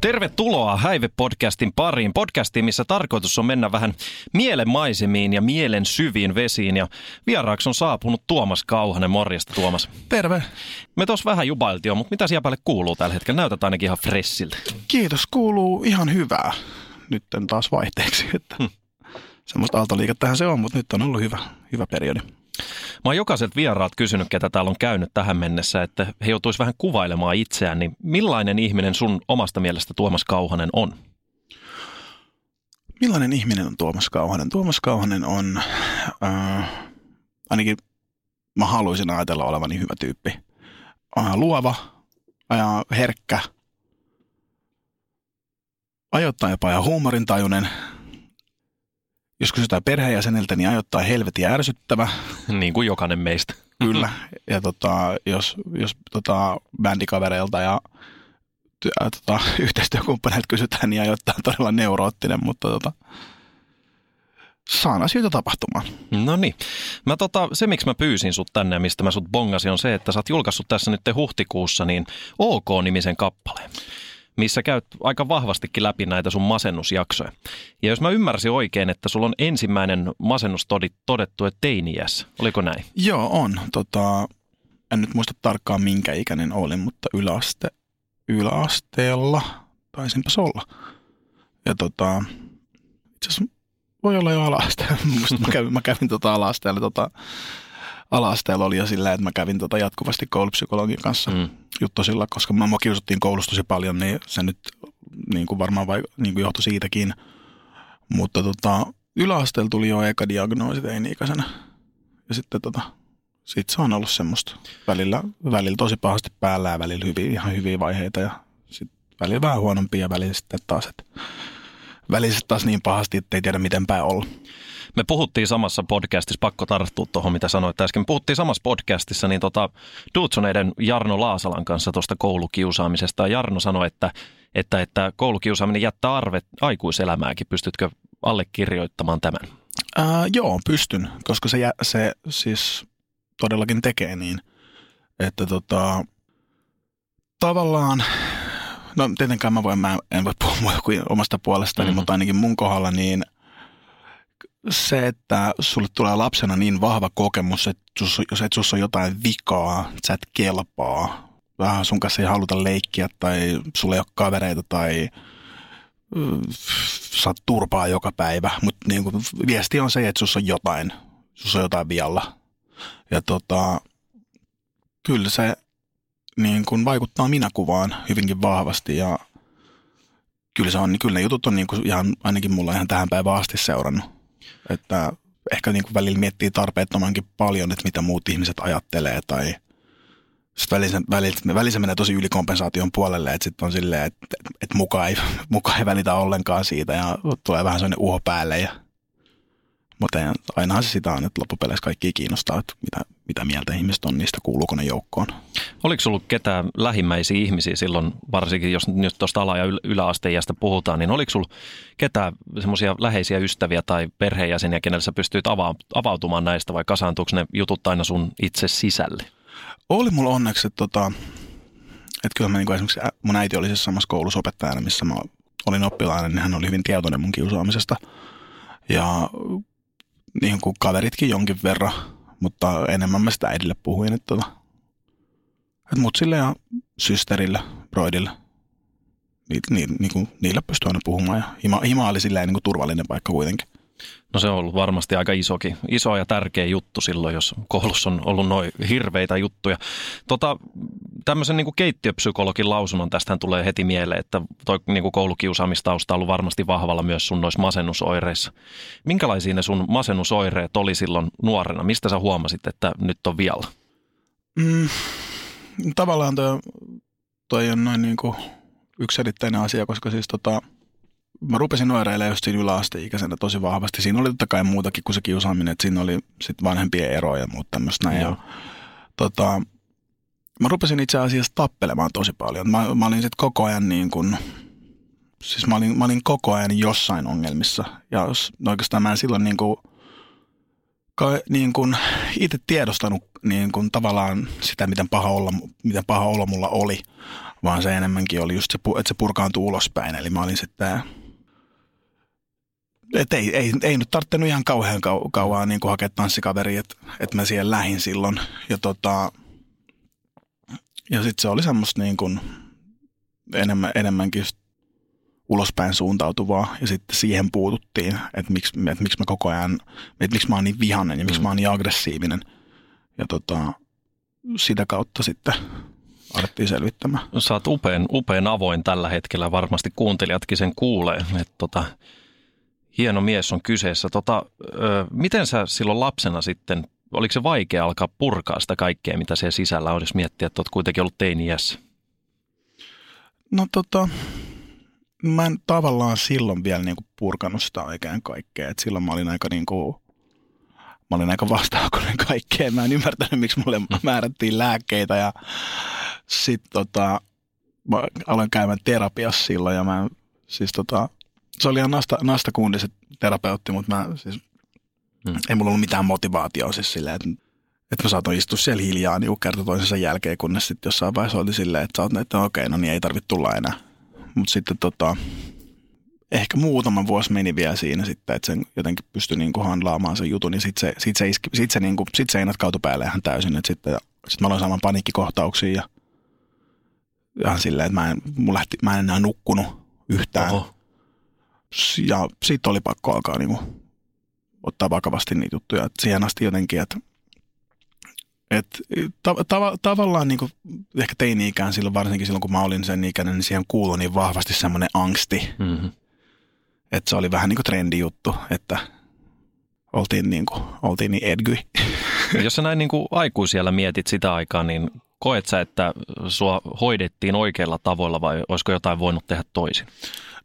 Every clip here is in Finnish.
Tervetuloa Häive-podcastin pariin. Podcastiin, missä tarkoitus on mennä vähän mielenmaisemiin ja mielen syviin vesiin. Ja vieraaksi on saapunut Tuomas Kauhanen. Morjesta Tuomas. Terve. Me tuossa vähän jubailtiin mutta mitä siellä päälle kuuluu tällä hetkellä? Näytät ainakin ihan fressiltä. Kiitos, kuuluu ihan hyvää. Nyt taas vaihteeksi, että hmm. semmoista aaltoliikettähän se on, mutta nyt on ollut hyvä, hyvä periodi. Mä oon jokaiselta vieraat kysynyt, ketä täällä on käynyt tähän mennessä, että he joutuisi vähän kuvailemaan itseään, niin millainen ihminen sun omasta mielestä Tuomas Kauhanen on? Millainen ihminen on Tuomas Kauhanen? Tuomas Kauhanen on, äh, ainakin mä haluaisin ajatella olevani hyvä tyyppi. Äh, luova, äh, herkkä, ajoittain jopa ja huumorintajuinen – jos kysytään perheenjäseniltä, niin ajoittaa helvetin ärsyttävä. niin kuin jokainen meistä. Kyllä. Ja tota, jos, jos tota, bändikavereilta ja ja, tota, yhteistyökumppaneilta kysytään, niin ajoittaa todella neuroottinen, mutta tota, saan asioita tapahtumaan. No niin. Mä tota, se, miksi mä pyysin sut tänne ja mistä mä sut bongasin, on se, että sä oot julkaissut tässä nyt huhtikuussa niin OK-nimisen kappaleen missä käyt aika vahvastikin läpi näitä sun masennusjaksoja. Ja jos mä ymmärsin oikein, että sulla on ensimmäinen masennus todettu, teiniässä. Oliko näin? Joo, on. Tota, en nyt muista tarkkaan minkä ikäinen olin, mutta yläaste, yläasteella taisinpas olla. Ja tota, itse asiassa voi olla jo ala-asteella. mä kävin, mä kävin tota ala-asteella tota, ala-asteella oli jo sillä, että mä kävin tota jatkuvasti koulupsykologin kanssa mm. sillä, koska mä kiusattiin koulussa tosi paljon, niin se nyt niin kuin varmaan vai, niin kuin johtui siitäkin. Mutta tota, yläasteella tuli jo eka diagnoosi teini-ikäisenä. Ja sitten tota, sit se on ollut semmoista välillä, välillä tosi pahasti päällä ja välillä hyviä, ihan hyviä vaiheita ja sitten välillä vähän huonompia ja välillä sitten taas, että välillä taas niin pahasti, että ei tiedä miten päin olla. Me puhuttiin samassa podcastissa, pakko tarttua tuohon mitä sanoit äsken. Me puhuttiin samassa podcastissa niin tota, Dudsoneiden Jarno Laasalan kanssa tuosta koulukiusaamisesta. Ja Jarno sanoi, että, että, että koulukiusaaminen jättää arvet aikuiselämääkin. Pystytkö allekirjoittamaan tämän? Ää, joo, pystyn, koska se, se siis todellakin tekee niin, että tota, tavallaan No tietenkään mä, voin, mä en voi puhua omasta puolestani, mm-hmm. mutta ainakin mun kohdalla niin – se, että sulle tulee lapsena niin vahva kokemus, että jos et sus on jotain vikaa, sä et kelpaa, vähän sun kanssa ei haluta leikkiä tai sulle ei ole kavereita tai saat turpaa joka päivä, mutta niin kuin, viesti on se, että sus on jotain, sus on jotain vialla. Ja tota, kyllä se niin kuin vaikuttaa minäkuvaan hyvinkin vahvasti ja kyllä, se on, kyllä ne jutut on niin kuin ihan, ainakin mulla ihan tähän päivään asti seurannut. Että ehkä niin kuin välillä miettii tarpeettomankin paljon, että mitä muut ihmiset ajattelee tai sitten välillä, välillä se menee tosi ylikompensaation puolelle, että sitten on silleen, että, että mukaan, ei, mukaan ei välitä ollenkaan siitä ja tulee vähän sellainen uho päälle ja mutta ainahan se sitä on, että loppupeleissä kaikki kiinnostaa, että mitä, mitä mieltä ihmiset on niistä, kuuluuko ne joukkoon. Oliko sinulla ketään lähimmäisiä ihmisiä silloin, varsinkin jos nyt tuosta ala- ja yläasteijasta puhutaan, niin oliko sinulla ketään semmoisia läheisiä ystäviä tai perheenjäseniä, kenelle sä pystyit ava- avautumaan näistä vai kasaantuuko ne jutut aina sun itse sisälle? Oli mulla onneksi, että, tota, että kyllä mä niin esimerkiksi mun äiti oli siis samassa koulussa opettajana, missä mä olin oppilainen, niin hän oli hyvin tietoinen mun kiusaamisesta. Ja niin kuin kaveritkin jonkin verran, mutta enemmän mä sitä äidille puhuin, että, tota, että mutsille ja systerille, broidille, ni, ni, niin kuin, niillä pystyy aina puhumaan ja hima, hima oli silleen niin kuin turvallinen paikka kuitenkin. No se on ollut varmasti aika isokin, iso ja tärkeä juttu silloin, jos koulussa on ollut noin hirveitä juttuja. Tota, tämmöisen niin kuin keittiöpsykologin lausunnon tästähän tulee heti mieleen, että toi niin kuin koulukiusaamistausta on ollut varmasti vahvalla myös sun noissa masennusoireissa. Minkälaisia ne sun masennusoireet oli silloin nuorena? Mistä sä huomasit, että nyt on vialla? Mm, tavallaan toi, toi on noin niin kuin yksiselitteinen asia, koska siis tota, mä rupesin oireilemaan just siinä yläasteikäisenä tosi vahvasti. Siinä oli totta kai muutakin kuin se kiusaaminen, että siinä oli sit vanhempien eroja ja muuta tämmöistä näin. Ja, tota, mä rupesin itse asiassa tappelemaan tosi paljon. Mä, mä olin sitten koko ajan niin kuin, siis mä olin, mä olin koko ajan jossain ongelmissa. Ja jos, no oikeastaan mä en silloin niin kuin, ka, niin kuin itse tiedostanut niin kuin tavallaan sitä, miten paha, olla, miten paha olo mulla oli, vaan se enemmänkin oli just se, että se purkaantui ulospäin. Eli mä olin sitten et ei, ei, ei nyt tarvinnut ihan kauhean kau, kauan niin kuin hakea tanssikaveri, että et mä siellä lähin silloin. Ja, tota, ja sitten se oli semmoista niin kuin enemmän, enemmänkin ulospäin suuntautuvaa ja sitten siihen puututtiin, että miksi, että miksi mä koko ajan, että miksi mä oon niin vihainen ja miksi mm. mä oon niin aggressiivinen. Ja tota, sitä kautta sitten alettiin selvittämään. Sä oot upean, upean avoin tällä hetkellä, varmasti kuuntelijatkin sen kuulee, että tota, hieno mies on kyseessä. Tota, ö, miten sä silloin lapsena sitten, oliko se vaikea alkaa purkaa sitä kaikkea, mitä siellä sisällä on, jos miettiä, että oot kuitenkin ollut teini-iässä? No tota, mä en tavallaan silloin vielä niinku purkanut sitä oikein kaikkea. Et silloin mä olin aika niinku, mä olin aika vastaakoinen kaikkeen. Mä en ymmärtänyt, miksi mulle määrättiin lääkkeitä ja sitten tota, mä aloin käymään terapiassa silloin ja mä siis tota, se oli ihan nasta, nastakundi se terapeutti, mutta mä siis, hmm. ei mulla ollut mitään motivaatiota siis silleen, että, että mä saatoin istua siellä hiljaa niin kerta toisensa jälkeen, kunnes sitten jossain vaiheessa oli silleen, että sä oot, että okei, okay, no niin ei tarvitse tulla enää. Mutta sitten tota, ehkä muutama vuosi meni vielä siinä sitten, että sen jotenkin pystyi niin kuin handlaamaan sen jutun, niin sitten se, sit se, iski, sit se, niin kuin, sit seinät kautui päälle ihan täysin, että sitten sit mä aloin saamaan paniikkikohtauksia ja ihan silleen, että mä en, mun lähti, mä en enää nukkunut yhtään. Oho. Ja sitten oli pakko alkaa niin kuin, ottaa vakavasti niitä juttuja. Et siihen asti jotenkin, että et, ta, ta, tavallaan niin kuin, ehkä teini-ikään silloin, varsinkin silloin kun mä olin sen ikäinen, niin siihen kuului niin vahvasti semmoinen angsti. Mm-hmm. Että se oli vähän niin kuin trendijuttu, että oltiin niin, kuin, oltiin niin edgyi. Jos sä näin niin kuin aikuisiellä mietit sitä aikaa, niin koet sä, että sua hoidettiin oikeilla tavoilla vai olisiko jotain voinut tehdä toisin?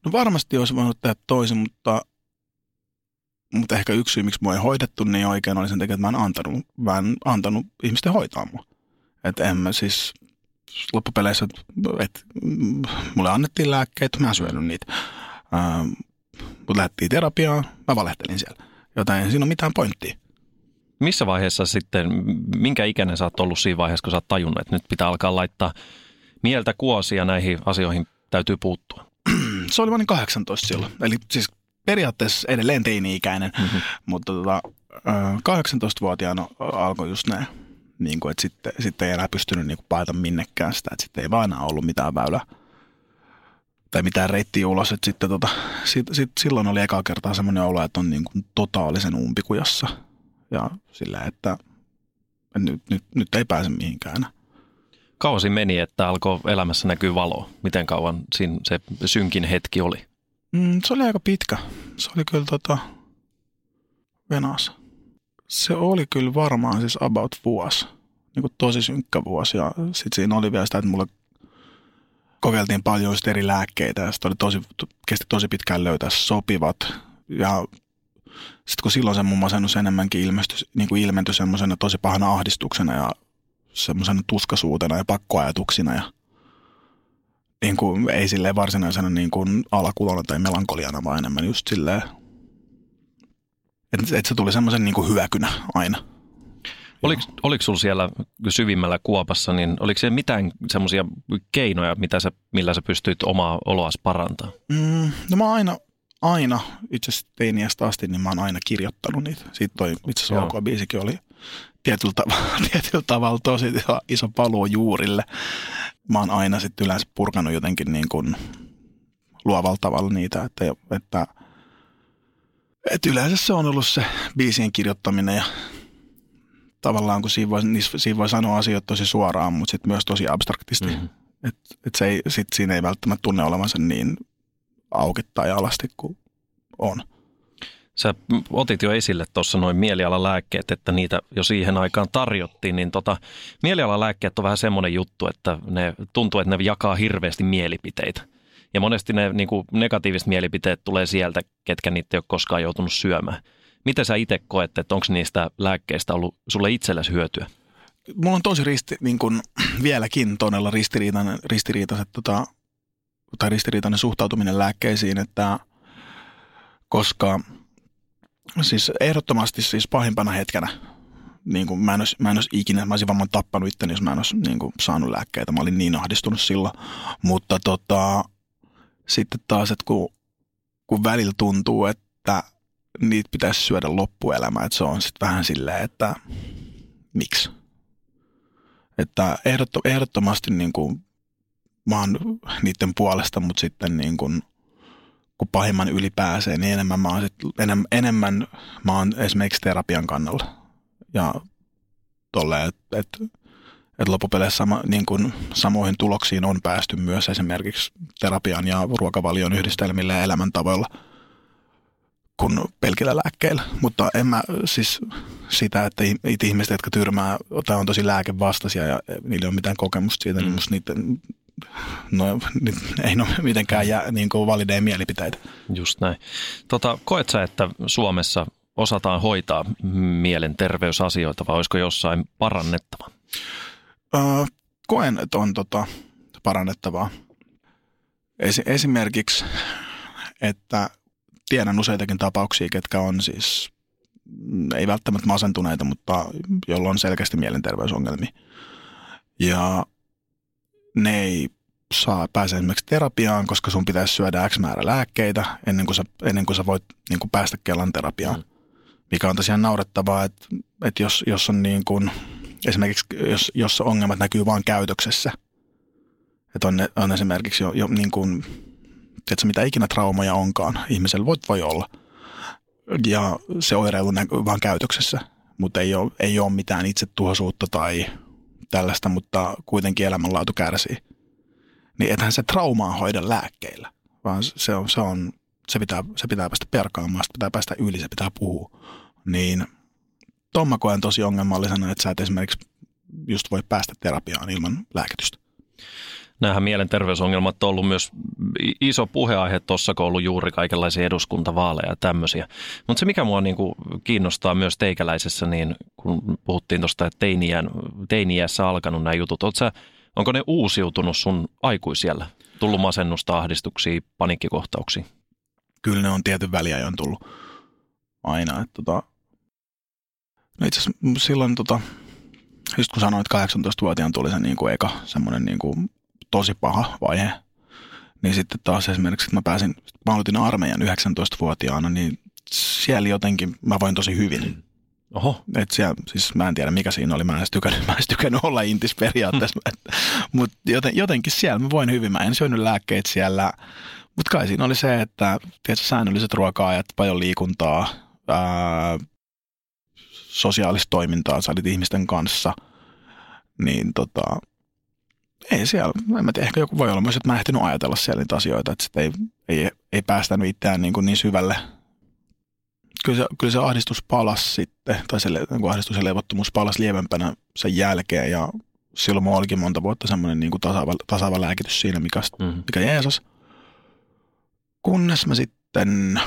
No varmasti olisi voinut tehdä toisin, mutta, mutta ehkä yksi syy, miksi mua ei hoidettu niin oikein, oli sen takia, että mä en antanut, mä en antanut ihmisten hoitaa mua. Että en mä siis loppupeleissä, että mulle annettiin lääkkeet, mä en syönyt niitä. Ähm, mutta lähdettiin terapiaan, mä valehtelin siellä. Joten ei siinä ole mitään pointtia. Missä vaiheessa sitten, minkä ikäinen sä oot ollut siinä vaiheessa, kun sä oot tajunnut, että nyt pitää alkaa laittaa mieltä kuosia näihin asioihin täytyy puuttua? Se oli vain 18 silloin. Eli siis periaatteessa edelleen teini-ikäinen, mm-hmm. mutta tota, 18-vuotiaana alkoi just näin, niin kuin, että sitten, sitten ei enää pystynyt niin paita minnekään sitä, että sitten ei vaan enää ollut mitään väylää tai mitään reittiä ulos. Että sitten tota, sit, sit, silloin oli eka kertaa semmoinen olo, että on niin kuin totaalisen umpikujassa ja sillä, että nyt, nyt, nyt ei pääse mihinkään kausi meni, että alkoi elämässä näkyy valo? Miten kauan siinä se synkin hetki oli? Mm, se oli aika pitkä. Se oli kyllä tota, Venäjässä. Se oli kyllä varmaan siis about vuosi. Niin kuin tosi synkkä vuosi. Ja sitten siinä oli vielä sitä, että mulle kokeiltiin paljon eri lääkkeitä ja oli tosi, kesti tosi pitkään löytää sopivat. Ja sitten kun silloin se mun masennus enemmänkin ilmestyi, niin kuin ilmentyi semmoisena tosi pahana ahdistuksena ja semmoisena tuskasuutena ja pakkoajatuksina ja niin kuin, ei silleen varsinaisena niin kuin alakulona tai melankoliana, vaan enemmän just silleen, että, että se tuli semmoisen niin kuin hyökynä aina. Oliko, oliko sulla siellä syvimmällä kuopassa, niin oliko siellä mitään semmoisia keinoja, mitä sä, millä sä pystyit omaa oloas parantaa? Mm, no mä aina, aina, itse asiassa teiniästä asti, niin mä oon aina kirjoittanut niitä. Siitä toi itse asiassa OK-biisikin oli tietyllä, tavalla, tietyllä tavalla tosi iso paluu juurille. Mä oon aina sitten yleensä purkanut jotenkin niin kuin luovalla tavalla niitä, että, että, että yleensä se on ollut se biisien kirjoittaminen ja tavallaan kun siinä voi, siinä voi sanoa asioita tosi suoraan, mutta sitten myös tosi abstraktisti. Mm-hmm. Että et se ei, sit siinä ei välttämättä tunne olevansa niin auki tai alasti kuin on. Sä otit jo esille tuossa noin mielialalääkkeet, että niitä jo siihen aikaan tarjottiin, niin tota, mielialalääkkeet on vähän semmoinen juttu, että ne tuntuu, että ne jakaa hirveästi mielipiteitä. Ja monesti ne niin kuin negatiiviset mielipiteet tulee sieltä, ketkä niitä ei ole koskaan joutunut syömään. Miten sä itse koet, että onko niistä lääkkeistä ollut sulle itsellesi hyötyä? Mulla on tosi risti, niin kuin, vieläkin todella ristiriitainen, ristiriitaiset, tota, tai ristiriitainen suhtautuminen lääkkeisiin, että koska siis ehdottomasti siis pahimpana hetkenä niin kuin mä, en olisi, mä en olisi ikinä, mä olisin varmaan tappanut itteni, jos mä en olisi niin kuin, saanut lääkkeitä. Mä olin niin ahdistunut silloin. Mutta tota, sitten taas, että kun, kun välillä tuntuu, että niitä pitäisi syödä loppuelämä, että se on sitten vähän silleen, että miksi? Että ehdottomasti niin kuin, mä oon niiden puolesta, mutta sitten niin kuin, kun pahimman yli pääsee, niin enemmän mä oon, sit, enemmän, enemmän mä oon esimerkiksi terapian kannalla. Ja tolle, että et, et loppupeleissä sama, niin kun samoihin tuloksiin on päästy myös esimerkiksi terapian ja ruokavalion yhdistelmillä ja elämäntavoilla kuin pelkillä lääkkeillä. Mutta en mä siis sitä, että ihmiset, jotka tyrmää tai on tosi lääkevastaisia ja niillä ei ole mitään kokemusta siitä, niin mm. niin musta niiden no, ei no mitenkään jää niin kuin valideja mielipiteitä. Just näin. Tota, koet sä, että Suomessa osataan hoitaa mielenterveysasioita vai olisiko jossain parannettava? Öö, koen, että on tota, parannettavaa. Es, esimerkiksi, että tiedän useitakin tapauksia, ketkä on siis, ei välttämättä masentuneita, mutta jolla on selkeästi mielenterveysongelmia. Ja ne ei saa pääse esimerkiksi terapiaan, koska sun pitäisi syödä X määrä lääkkeitä ennen kuin sä, ennen kuin sä voit niin kuin päästä Kelan terapiaan. Mm. Mikä on tosiaan naurettavaa, että, että jos, jos on niin kuin, esimerkiksi jos, jos ongelmat näkyy vain käytöksessä, että on, on esimerkiksi jo, jo niin kuin, tiedätkö, mitä ikinä traumaja onkaan, ihmisellä voi, voi olla. Ja se oireilu näkyy vain käytöksessä, mutta ei ole, ei ole mitään itsetuhoisuutta tai tällaista, mutta kuitenkin elämänlaatu kärsii. Niin ethän se traumaa hoida lääkkeillä, vaan se, on, se, on, se, pitää, se pitää päästä perkaamaan, sitä pitää päästä yli, se pitää puhua. Niin tuon mä koen tosi ongelmallisena, että sä et esimerkiksi just voi päästä terapiaan ilman lääkitystä. Nämähän mielenterveysongelmat on ollut myös iso puheaihe tuossa, kun on ollut juuri kaikenlaisia eduskuntavaaleja ja tämmöisiä. Mutta se, mikä mua niin kuin kiinnostaa myös teikäläisessä, niin kun puhuttiin tuosta, että teiniässä alkanut nämä jutut, sä, onko ne uusiutunut sun aikuisiellä? Tullut masennusta, ahdistuksia, panikkikohtauksia? Kyllä ne on tietyn väliajon tullut aina. Että tota, no itse asiassa silloin, tota, just kun sanoit, että 18-vuotiaan tuli se niin kuin eka semmoinen niin kuin tosi paha vaihe. Niin sitten taas esimerkiksi, että mä pääsin, mä aloitin armeijan 19-vuotiaana, niin siellä jotenkin mä voin tosi hyvin. Oho. Et siellä, siis mä en tiedä mikä siinä oli, mä en edes tykännyt, mä en tykännyt olla intis periaatteessa, mutta joten, jotenkin siellä mä voin hyvin, mä en syönyt lääkkeitä siellä, mutta kai siinä oli se, että tietysti säännölliset ruoka-ajat, paljon liikuntaa, ää, sosiaalista toimintaa, sä olit ihmisten kanssa, niin tota, ei siellä, en mä tiedä, ehkä joku voi olla myös, että mä en ehtinyt ajatella siellä niitä asioita, että sit ei, ei, ei päästänyt itseään niin, kuin niin syvälle. Kyllä se, kyllä se ahdistus palasi sitten, tai se niin ahdistus ja levottomuus palasi lievempänä sen jälkeen, ja silloin mulla olikin monta vuotta semmoinen niin tasaava, tasaava lääkitys siinä, mikä, mm-hmm. mikä Jeesus. Kunnes mä sitten,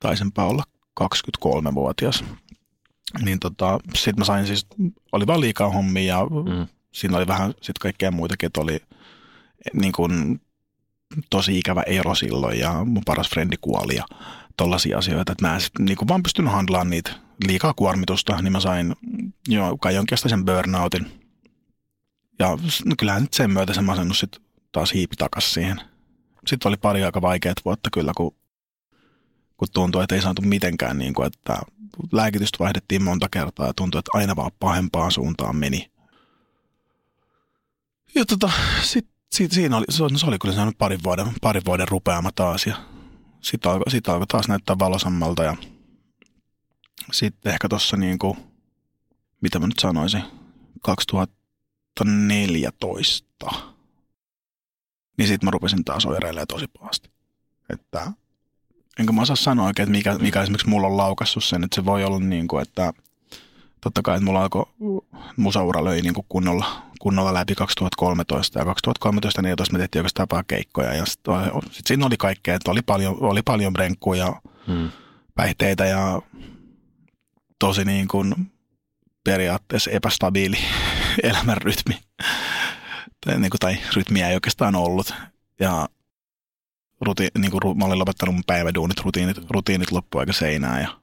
taisinpä olla 23-vuotias, niin tota, sitten mä sain siis, oli vaan liikaa hommia ja mm siinä oli vähän sitten kaikkea muitakin, että oli niin kuin, tosi ikävä ero silloin ja mun paras frendi kuoli ja tollaisia asioita, että mä en sitten niin kuin vaan pystynyt handlaamaan niitä liikaa kuormitusta, niin mä sain jo kai jonkinlaisen burnoutin. Ja no kyllähän nyt sen myötä se masennus sitten taas hiipi takas siihen. Sitten oli pari aika vaikeat vuotta kyllä, kun, kun tuntui, että ei saatu mitenkään, niin kuin, että lääkitystä vaihdettiin monta kertaa ja tuntui, että aina vaan pahempaan suuntaan meni. Ja tota, sit, sit, siinä oli, se, se oli kyllä sellainen parin vuoden, parin vuoden rupeama taas ja sitten alkoi, sit alkoi taas näyttää valosammalta ja sitten ehkä tuossa kuin, mitä mä nyt sanoisin, 2014, niin sitten mä rupesin taas oireilemaan tosi pahasti. Että enkä mä osaa sanoa oikein, että mikä, mikä esimerkiksi mulla on laukassut sen, että se voi olla niin kuin, että totta kai, että mulla alkoi musaura löi niin kuin kunnolla, kunnolla läpi 2013 ja 2013 niin me tehtiin oikeastaan vaan keikkoja ja sitten sit siinä oli kaikkea, että oli paljon, oli paljon brenkkuja, hmm. päihteitä ja tosi niin kuin periaatteessa epästabiili elämänrytmi. Tai, niin kuin, tai rytmiä ei oikeastaan ollut. Ja ruti, niin kuin, mä olin lopettanut mun päiväduunit, rutiinit, rutiinit loppu aika seinään ja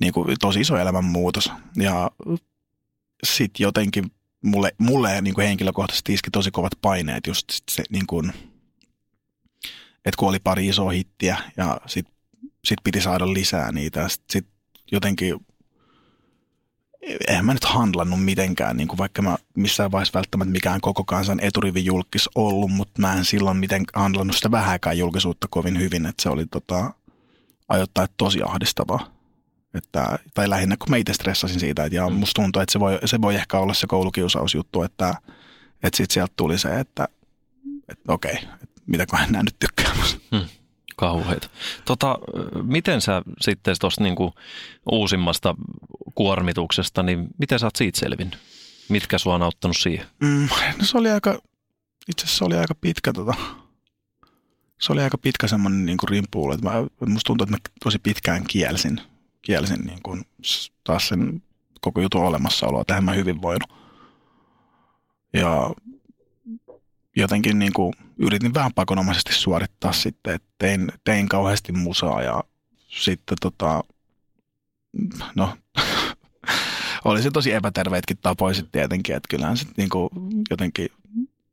niin kuin, tosi iso elämänmuutos. Ja sitten jotenkin mulle, mulle niin kuin henkilökohtaisesti iski tosi kovat paineet just se, niin kuin, että kun oli pari isoa hittiä ja sitten sit piti saada lisää niitä. Sitten sit jotenkin eihän mä nyt handlannut mitenkään, niin kuin vaikka mä missään vaiheessa välttämättä mikään koko kansan eturivi julkis ollut, mutta mä en silloin miten handlannut sitä vähäkään julkisuutta kovin hyvin, että se oli tota, ajoittain tosi ahdistavaa. Että, tai lähinnä kun mä itse stressasin siitä, että ja mm. musta tuntuu, että se voi, se voi ehkä olla se koulukiusausjuttu, että, että sitten sieltä tuli se, että, että okei, että mitäköhän nämä nyt tykkää hmm kauheita. Tota, miten sä sitten tuosta niinku uusimmasta kuormituksesta, niin miten sä oot siitä selvinnyt? Mitkä sua on auttanut siihen? Mm, no se oli aika, itse asiassa se oli aika pitkä tota, se oli aika pitkä semmoinen niin kuin rimpuulu, että mä, musta tuntuu, että mä tosi pitkään kielsin, kielsin niin kuin taas sen koko jutun olemassaoloa, tähän mä hyvin voinut. Ja jotenkin niin kuin yritin vähän pakonomaisesti suorittaa sitten, että tein, tein kauheasti musaa ja sitten tota, no, oli se tosi epäterveetkin tapoja sitten tietenkin, että kyllähän sitten niin kuin jotenkin,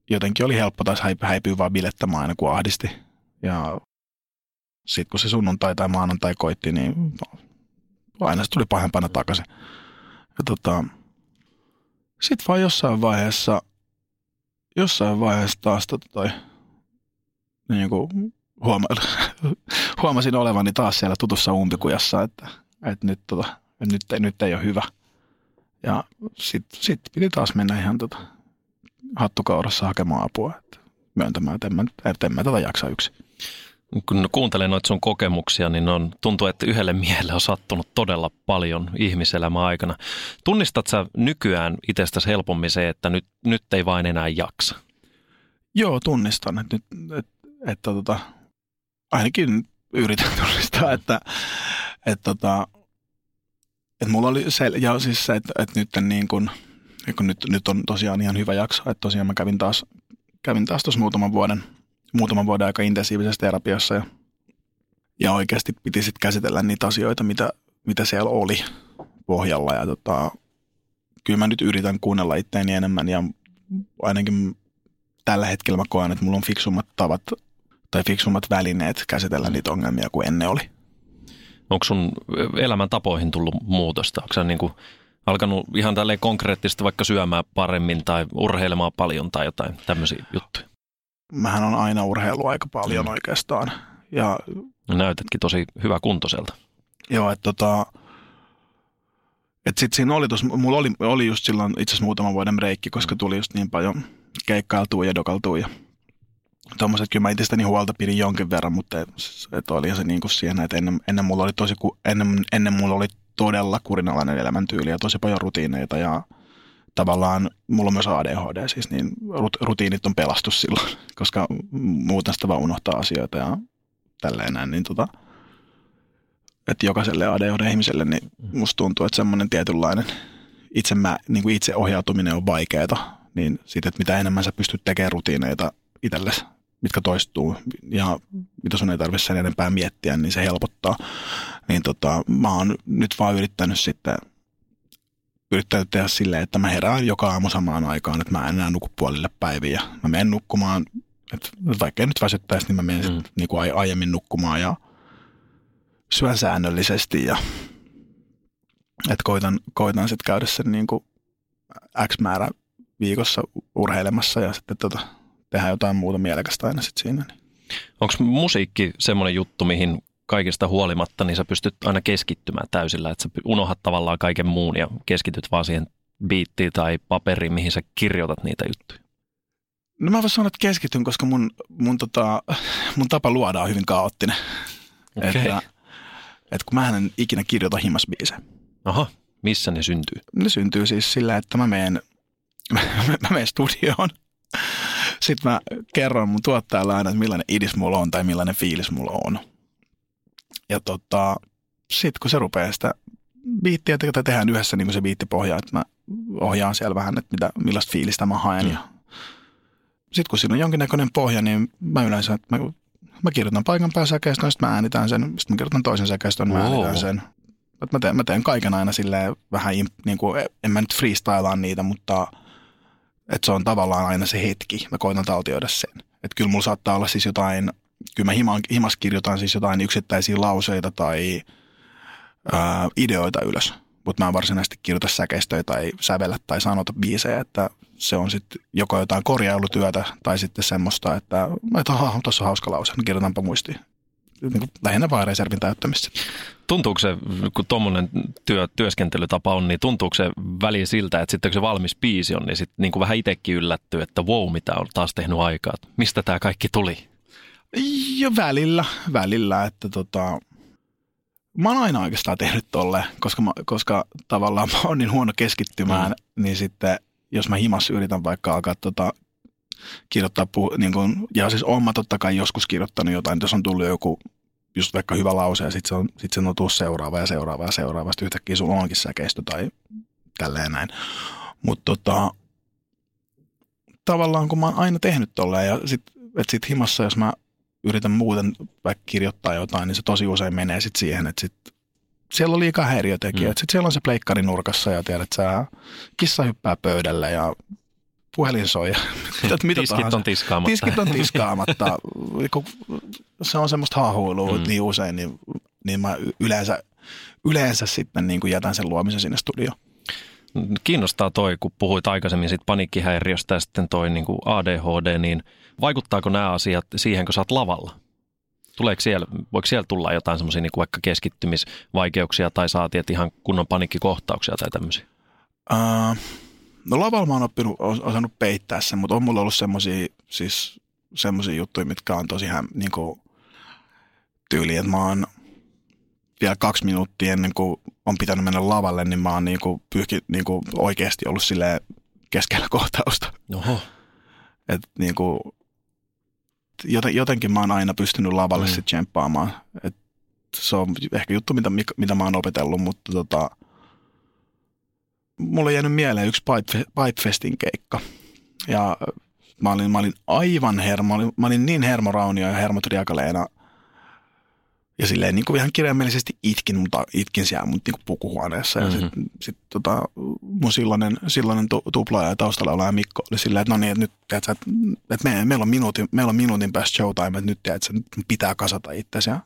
jotenkin oli helppo taas häipyä vaan bilettämään aina kun ahdisti. Ja sitten kun se sunnuntai tai maanantai koitti, niin aina se tuli pahempana takaisin. Ja tota, sitten vaan jossain vaiheessa – jossain vaiheessa taas tota toi, niin kuin huoma, huomasin olevani taas siellä tutussa umpikujassa, että, että nyt, tota, nyt, ei, nyt ei ole hyvä. Ja sitten sit piti taas mennä ihan tota, hattukaurassa hakemaan apua, että myöntämään, että en mä, että en mä tätä jaksa yksin kun kuuntelen noita sun kokemuksia, niin on, tuntuu, että yhdelle miehelle on sattunut todella paljon ihmiselämän aikana. Tunnistat sä nykyään itsestäsi helpommin se, että nyt, nyt ei vain enää jaksa? Joo, tunnistan. Että, nyt, että, että tota, ainakin yritän tunnistaa, että, että, tota, että mulla oli se, ja siis se, että, että nyt, niin kun, kun nyt, nyt on tosiaan ihan hyvä jakso, että tosiaan mä kävin taas, kävin taas tuossa muutaman vuoden – muutaman vuoden aika intensiivisessä terapiassa ja, ja oikeasti piti sitten käsitellä niitä asioita, mitä, mitä siellä oli pohjalla. Ja tota, kyllä mä nyt yritän kuunnella itseäni enemmän ja ainakin tällä hetkellä mä koen, että mulla on fiksummat tavat tai fiksummat välineet käsitellä niitä ongelmia kuin ennen oli. Onko sun elämäntapoihin tullut muutosta? Onko niin kuin alkanut ihan tälleen konkreettisesti vaikka syömään paremmin tai urheilemaan paljon tai jotain tämmöisiä juttuja? Mähän on aina urheilu aika paljon mm. oikeastaan. Ja, no näytätkin tosi hyvä kuntoiselta. Joo, että tota, et sit siinä oli tos, mulla oli, oli just silloin itse asiassa muutaman vuoden breikki, koska tuli just niin paljon keikkailtua ja dokaltua ja tuommoiset, kyllä mä itsestäni huolta pidin jonkin verran, mutta et, et oli se niin kuin siihen, että ennen, ennen, mulla oli tosi, ennen, ennen mulla oli todella kurinalainen elämäntyyli ja tosi paljon rutiineita ja tavallaan, mulla on myös ADHD siis, niin rutiinit on pelastus silloin, koska muuten sitä vaan unohtaa asioita ja tälleen näin, niin tota, että jokaiselle ADHD-ihmiselle, niin musta tuntuu, että semmoinen tietynlainen itse, mä, niin kuin itse ohjautuminen on vaikeaa, niin sitten, että mitä enemmän sä pystyt tekemään rutiineita itsellesi, mitkä toistuu ja mitä sun ei tarvitse sen enempää miettiä, niin se helpottaa. Niin tota, mä oon nyt vaan yrittänyt sitten yrittänyt tehdä silleen, että mä herään joka aamu samaan aikaan, että mä en enää nuku puolille päiviä. Mä menen nukkumaan, että vaikka ei nyt väsyttäisi, niin mä menen mm. niin kuin aiemmin nukkumaan ja syön säännöllisesti ja että koitan, koitan sitten käydä sen niin kuin X määrä viikossa urheilemassa ja sitten tota, tehdä jotain muuta mielekästä aina sitten siinä. Niin. Onko musiikki semmoinen juttu, mihin kaikista huolimatta, niin sä pystyt aina keskittymään täysillä, että sä unohdat tavallaan kaiken muun ja keskityt vaan siihen biittiin tai paperiin, mihin sä kirjoitat niitä juttuja? No mä voin sanoa, että keskityn, koska mun, mun, tota, mun tapa luoda on hyvin kaoottinen. Okei. Että, että kun mä en ikinä kirjoita himasbiisejä. Aha, missä ne syntyy? Ne syntyy siis sillä, että mä menen, mä menen studioon. Sitten mä kerron mun tuottajalle aina, että millainen idis mulla on tai millainen fiilis mulla on. Ja tota, sitten kun se rupeaa sitä biittiä, että tehdään yhdessä niin kuin se biittipohja, että mä ohjaan siellä vähän, että mitä, millaista fiilistä mä haen. Mm. Ja sitten kun siinä on jonkinnäköinen pohja, niin mä yleensä, että mä, mä kirjoitan paikan päällä säkeistön, sitten mä äänitän sen, sitten mä kirjoitan toisen säkeistön, mä Wow. äänitän sen. Että mä, teen, mä teen kaiken aina silleen vähän, niin kuin, en mä nyt freestylaa niitä, mutta että se on tavallaan aina se hetki. Mä koitan taltioida sen. Että kyllä mulla saattaa olla siis jotain, kyllä mä himas kirjoitan siis jotain yksittäisiä lauseita tai ää, ideoita ylös. Mutta mä en varsinaisesti kirjoita säkeistöjä tai sävellä tai sanota biisejä, että se on sitten joko jotain korjailutyötä tai sitten semmoista, että, että aha, tuossa on hauska lause, niin kirjoitanpa muistiin. Niin lähinnä vaan reservin täyttämistä. Tuntuuko se, kun tuommoinen työ, työskentelytapa on, niin tuntuuko se väliin siltä, että sitten kun se valmis biisi on, niin sitten niin kuin vähän itsekin yllättyy, että wow, mitä on taas tehnyt aikaa. Mistä tämä kaikki tuli? Ja välillä, välillä, että tota, mä oon aina oikeastaan tehnyt tolle, koska, mä, koska tavallaan mä oon niin huono keskittymään, mm. niin sitten jos mä himas yritän vaikka alkaa tota, kirjoittaa, puh- niin kun, ja siis oon mä totta kai joskus kirjoittanut jotain, jos on tullut joku just vaikka hyvä lause ja sitten se on, sit se on tullut seuraava ja seuraava ja seuraava, sitten yhtäkkiä sulla onkin säkeistö tai tälleen näin. Mutta tota, tavallaan kun mä oon aina tehnyt tolleen ja sitten sit himassa, jos mä yritän muuten vaikka kirjoittaa jotain, niin se tosi usein menee sitten siihen, että sit siellä on liikaa häiriötekijät. Mm. Sitten siellä on se pleikkari nurkassa ja tiedät, sä kissa hyppää pöydälle ja puhelin soi ja mitä, mitä Tiskit tahansa. on tiskaamatta. Tiskit on tiskaamatta. Se on semmoista haahuilua Mm. mm. niin usein, niin, niin mä yleensä, yleensä sitten niin kuin jätän sen luomisen sinne studioon. Kiinnostaa toi, kun puhuit aikaisemmin siitä paniikkihäiriöstä ja sitten toi niin kuin ADHD, niin vaikuttaako nämä asiat siihen, kun sä oot lavalla? Tuleeko siellä, voiko siellä tulla jotain semmoisia niin vaikka keskittymisvaikeuksia tai saatiin, että ihan kunnon paniikkikohtauksia tai tämmöisiä? Uh, no lavalla mä oon oppinut, os- osannut peittää sen, mutta on mulla ollut semmosia, siis semmosia juttuja, mitkä on tosi häm, niin kuin, tyyli, että mä oon vielä kaksi minuuttia ennen kuin on pitänyt mennä lavalle, niin mä oon niin kuin, pyyhki, niin kuin oikeasti ollut sille keskellä kohtausta. Oho. Et niin kuin, jotenkin mä oon aina pystynyt lavalle Mm. sitten tsemppaamaan. Et se on ehkä juttu, mitä, mitä mä oon opetellut, mutta tota, mulle on jäänyt mieleen yksi Pipe, Pipefestin keikka. Ja mä olin, mä olin aivan hermo, mä olin, mä olin niin hermoraunio ja hermot riakaleena. Ja silleen niin kuin ihan kirjaimellisesti itkin, mutta itkin siellä mun niin kuin pukuhuoneessa. Ja Mhm. sitten sit, tota, mun silloinen, silloinen tu, tuplaaja ja taustalla oleva Mikko oli silleen, että no niin, että nyt tiedätkö, että, että me, meillä, on minuutin, meillä on minuutin päästä showtime, että nyt tiedätkö, nyt pitää kasata itsesi. Ja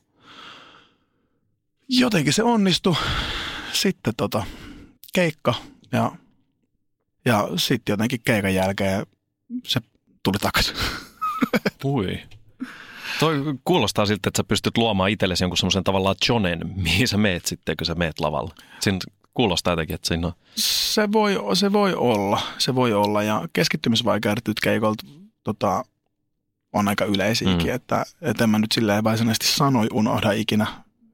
jotenkin se onnistui. Sitten tota, keikka ja, ja sitten jotenkin keikan jälkeen se tuli takaisin. Ui. Toi kuulostaa siltä, että sä pystyt luomaan itsellesi jonkun semmoisen tavallaan jonen, mihin sä meet sitten, kun sä meet lavalle. Siinä kuulostaa jotenkin, että siinä on... Se voi, se voi olla, se voi olla ja keskittymisvaikeudet nyt keikolta tota, on aika yleisiäkin, mm. että, että en mä nyt silleen varsinaisesti sanoi unohda ikinä,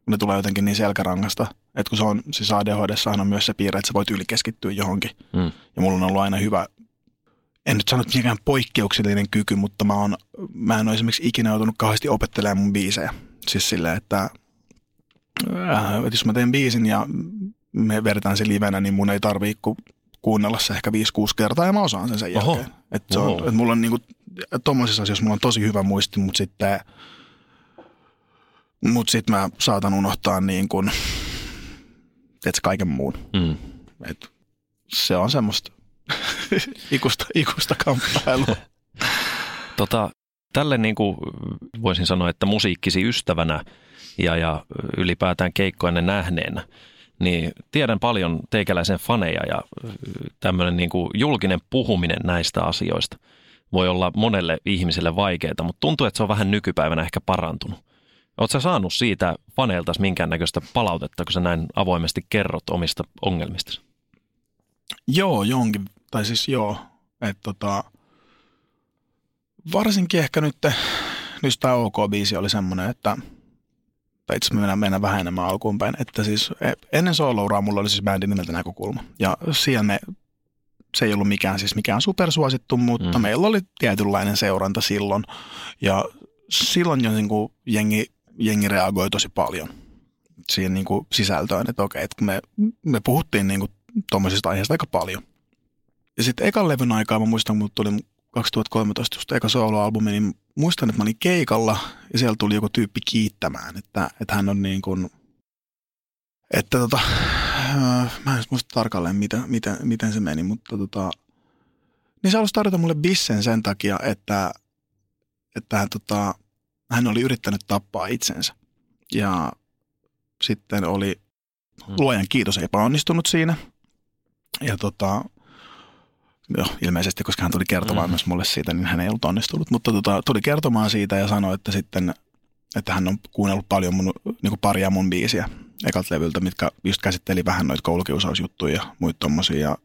kun ne tulee jotenkin niin selkärangasta. Että kun se on, siis ADHD on myös se piirre, että sä voit ylikeskittyä johonkin. Mm. Ja mulla on ollut aina hyvä, en nyt sano, että mikään poikkeuksellinen kyky, mutta mä, on, mä en ole esimerkiksi ikinä joutunut kauheasti opettelemaan mun biisejä. Siis silleen, että, äh, että jos mä teen biisin ja me vedetään se livenä, niin mun ei tarvii ku, kuunnella se ehkä 5-6 kertaa ja mä osaan sen sen Oho. jälkeen. Että se on, Wow. että mulla on niinku, tommosissa asioissa mulla on tosi hyvä muisti, mutta sitten mut sit mä saatan unohtaa niin teet kaiken muun. Mm. Et se on semmoista ikusta, ikusta kamppailua. Tota, tälle niin kuin voisin sanoa, että musiikkisi ystävänä ja, ja ylipäätään keikkoenne nähneenä, niin tiedän paljon teikäläisen faneja ja tämmöinen niin kuin julkinen puhuminen näistä asioista voi olla monelle ihmiselle vaikeaa, mutta tuntuu, että se on vähän nykypäivänä ehkä parantunut. Oletko sä saanut siitä faneiltas minkäännäköistä palautetta, kun sä näin avoimesti kerrot omista ongelmista? joo, jonkin, tai siis joo, että tota, varsinkin ehkä nyt, nyt tämä OK-biisi oli semmoinen, että tai itse mennään, mennään vähän enemmän alkuun päin, että siis e- ennen soolouraa mulla oli siis bändin nimeltä näkökulma. Ja siellä ne, se ei ollut mikään siis mikään supersuosittu, mutta mm. meillä oli tietynlainen seuranta silloin. Ja silloin jo niin kuin jengi, jengi reagoi tosi paljon siihen niin kuin sisältöön, että okei, että me, me puhuttiin niin kuin tuommoisista aiheista aika paljon. Ja sitten ekan levyn aikaa mä muistan, kun tuli 2013 just eka soloalbumi, niin muistan, että mä olin keikalla ja siellä tuli joku tyyppi kiittämään, että, että hän on niin kuin, että tota, äh, mä en muista tarkalleen, mitä, miten, miten se meni, mutta tota, niin se halusi tarjota mulle bissen sen takia, että, että hän, tota, hän oli yrittänyt tappaa itsensä. Ja sitten oli hmm. luojan kiitos epäonnistunut siinä. Ja tota, Joo, ilmeisesti, koska hän tuli kertomaan mm. myös mulle siitä, niin hän ei ollut onnistunut. Mutta tota, tuli kertomaan siitä ja sanoi, että sitten, että hän on kuunnellut paljon mun, niin kuin paria mun biisiä ekat levyltä, mitkä just käsitteli vähän noita koulukiusausjuttuja ja muita tommosia. Ja,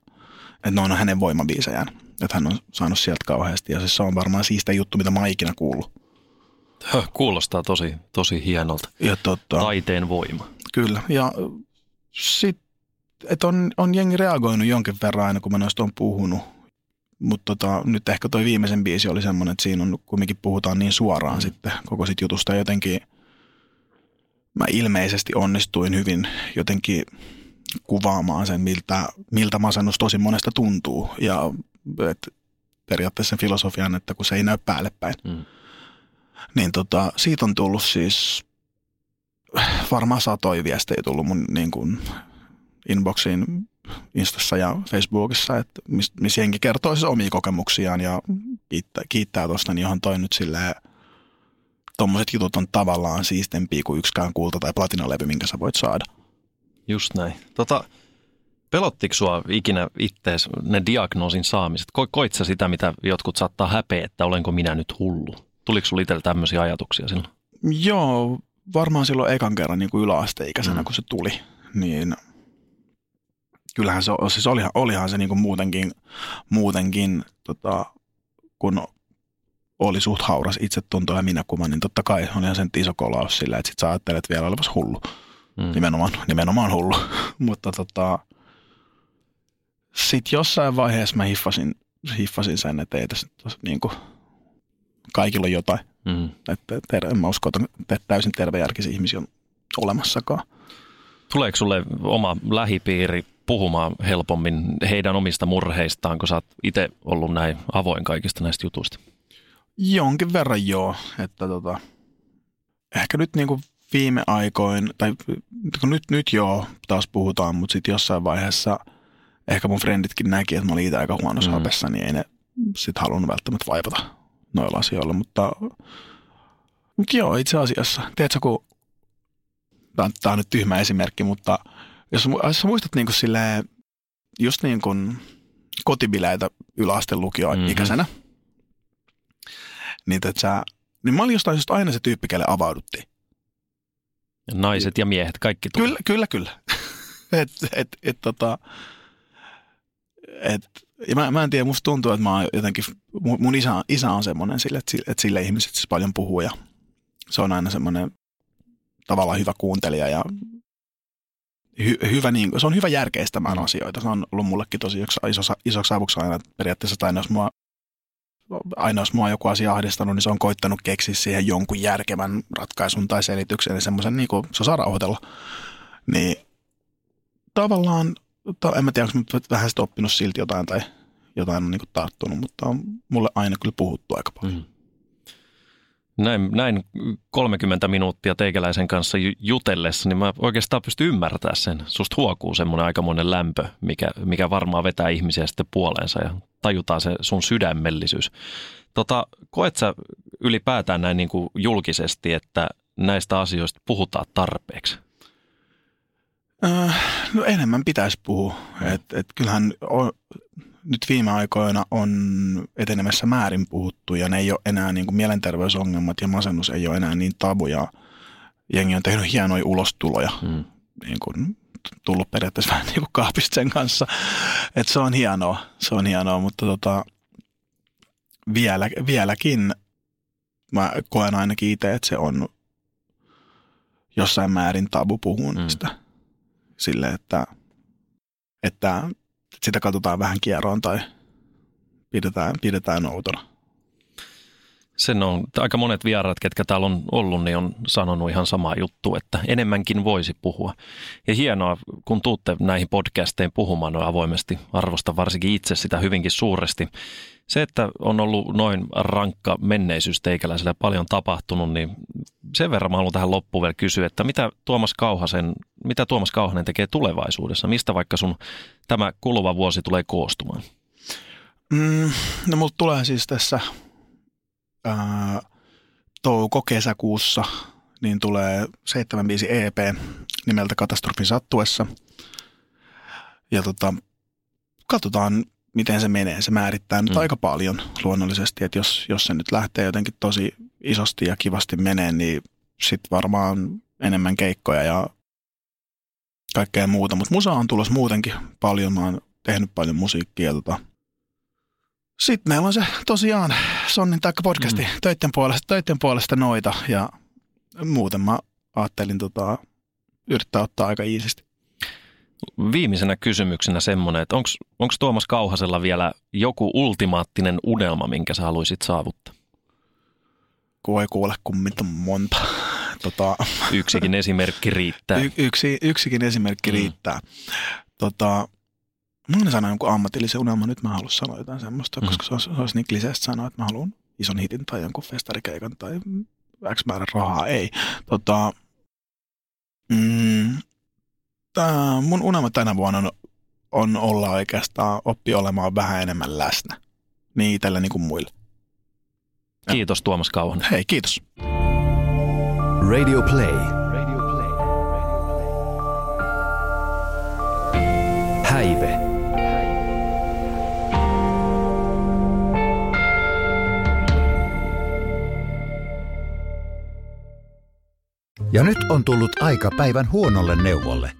että ne on hänen voimabiisejään. Että hän on saanut sieltä kauheasti. Ja siis se on varmaan siistä juttu, mitä mä oon ikinä kuullut. Kuulostaa tosi, tosi hienolta. Ja tota, Taiteen voima. Kyllä. Ja sitten että on, on jengi reagoinut jonkin verran aina, kun mä noista on puhunut. Mutta tota, nyt ehkä toi viimeisen biisi oli semmoinen, että siinä on kumminkin puhutaan niin suoraan mm. sitten koko sit jutusta. Jotenkin mä ilmeisesti onnistuin hyvin jotenkin kuvaamaan sen, miltä, miltä masennus tosi monesta tuntuu. Ja et periaatteessa sen filosofian, että kun se ei näy päälle päin. Mm. Niin tota, siitä on tullut siis varmaan satoi viestejä tullut mun niin kuin, inboxiin Instassa ja Facebookissa, että missä mis jengi kertoo siis omia kokemuksiaan ja kiittää, kiittää tuosta, niin johon toi nyt silleen, tommoset jutut on tavallaan siistempiä kuin yksikään kulta- tai platinalevy, minkä sä voit saada. Just näin. Tota, pelottiko sua ikinä ittees ne diagnoosin saamiset? Ko, koit sä sitä, mitä jotkut saattaa häpeä, että olenko minä nyt hullu? Tuliko sulla itsellä tämmöisiä ajatuksia silloin? Joo, varmaan silloin ekan kerran niin kuin yläasteikäisenä, mm. kun se tuli, niin – kyllähän se, siis olihan, olihan se niin kuin muutenkin, muutenkin tota, kun oli suht hauras itsetunto ja minäkuva, niin totta kai ihan sen iso kolaus sillä, että sit sä ajattelet vielä olevas hullu. Mm. Nimenomaan, nimenomaan hullu. Mutta tota, sitten jossain vaiheessa mä hiffasin, hiffasin sen, että ei tässä niin kuin, kaikilla on jotain. Mm. Että ter- en mä usko, että täysin tervejärkisiä ihmisiä on olemassakaan. Tuleeko sulle oma lähipiiri puhumaan helpommin heidän omista murheistaan, kun sä oot itse ollut näin avoin kaikista näistä jutuista? Jonkin verran joo, että tota, ehkä nyt niin kuin viime aikoin, tai nyt, nyt joo, taas puhutaan, mutta sitten jossain vaiheessa ehkä mun frenditkin näki, että mä olin itse aika huonossa mm. hapessa, niin ei ne sitten halunnut välttämättä vaivata noilla asioilla, mutta, mutta joo, itse asiassa, tiedätkö, kun tämä on nyt tyhmä esimerkki, mutta – jos, jos muistat niin kuin silleen, just niin kuin kotibileitä yläasteen lukioikäisenä, mm-hmm. niin, sä, niin mä olin jostain just aina se tyyppi, kelle avauduttiin. Ja naiset ja miehet, kaikki tuli. Kyllä, kyllä, kyllä. et, et, et, tota, et, ja mä, mä en tiedä, musta tuntuu, että mä oon jotenkin, mun isä, isä on semmoinen sille, että, että sille ihmiset siis paljon puhuu ja se on aina semmoinen tavallaan hyvä kuuntelija ja hy, hyvä, niin, se on hyvä järkeistämään mm. asioita. Se on ollut mullekin tosi iso, isoksi avuksi aina periaatteessa, aina jos mua aina jos mua joku asia ahdistanut, niin se on koittanut keksiä siihen jonkun järkevän ratkaisun tai selityksen, niin semmoisen niin kuin, se osaa rauhoitella. Niin tavallaan, en mä tiedä, onko vähän sitten oppinut silti jotain tai jotain on niin kuin tarttunut, mutta on mulle aina kyllä puhuttu aika paljon. Mm. Näin, näin 30 minuuttia teikäläisen kanssa jutellessa, niin mä oikeastaan pystyn ymmärtämään sen. Susta huokuu semmoinen aikamoinen lämpö, mikä, mikä varmaan vetää ihmisiä sitten puoleensa ja tajutaan se sun sydämellisyys. Tota, koet sä ylipäätään näin niin kuin julkisesti, että näistä asioista puhutaan tarpeeksi? Äh, no enemmän pitäisi puhua. Et, et kyllähän on, nyt viime aikoina on etenemässä määrin puhuttu ja ne ei ole enää niin kuin mielenterveysongelmat ja masennus ei ole enää niin tabuja. Jengi on tehnyt hienoja ulostuloja, mm. niin kuin tullut periaatteessa vähän niin kuin kaapista sen kanssa. Et se on hienoa, se on hienoa, mutta tota, vielä, vieläkin mä koen ainakin itse, että se on jossain määrin tabu puhua Mm. niistä. Sille, että, että sitä katsotaan vähän kieroon tai pidetään, pidetään outona. Sen on aika monet vieraat, ketkä täällä on ollut, niin on sanonut ihan samaa juttu, että enemmänkin voisi puhua. Ja hienoa, kun tuutte näihin podcasteihin puhumaan noin avoimesti, arvostan varsinkin itse sitä hyvinkin suuresti. Se, että on ollut noin rankka menneisyys teikäläisellä paljon tapahtunut, niin sen verran mä haluan tähän loppuun vielä kysyä, että mitä Tuomas, Kauhasen, mitä Tuomas Kauhanen tekee tulevaisuudessa? Mistä vaikka sun tämä kuluva vuosi tulee koostumaan? Mm, no mulla tulee siis tässä ää, touko-kesäkuussa, niin tulee 75 EP nimeltä Katastrofin sattuessa. Ja tota, katsotaan, miten se menee. Se määrittää nyt Mm. aika paljon luonnollisesti, että jos, jos se nyt lähtee jotenkin tosi isosti ja kivasti menee, niin sitten varmaan enemmän keikkoja ja kaikkea muuta. Mutta musa on tulossa muutenkin paljon. Mä oon tehnyt paljon musiikkia tota, sitten meillä on se tosiaan Sonnin taikka podcasti mm. töiden, puolesta, töiden puolesta noita ja muuten mä ajattelin tota, yrittää ottaa aika iisisti. Viimeisenä kysymyksenä semmoinen, että onko Tuomas Kauhasella vielä joku ultimaattinen unelma, minkä sä haluaisit saavuttaa? Kun ei kuule kummit on monta. Tota, Yksikin esimerkki riittää. y- yksi, yksikin esimerkki Mm. riittää. Tota, mä haluan sanoa jonkun ammatillisen unelman, nyt mä haluan sanoa jotain semmoista, Mm. koska se olisi, se olisi niin kliseistä sanoa, että mä haluan ison hitin tai jonkun festarikeikan tai X määrä rahaa. Ei. Tota, mm, tää, mun unelma tänä vuonna on, on olla oikeastaan oppi olemaan vähän enemmän läsnä. Niin itsellä niin kuin muille. Kiitos Tuomas Kauhanen. Hei, kiitos. Radio Play. Häive. Ja nyt on tullut aika päivän huonolle neuvolle.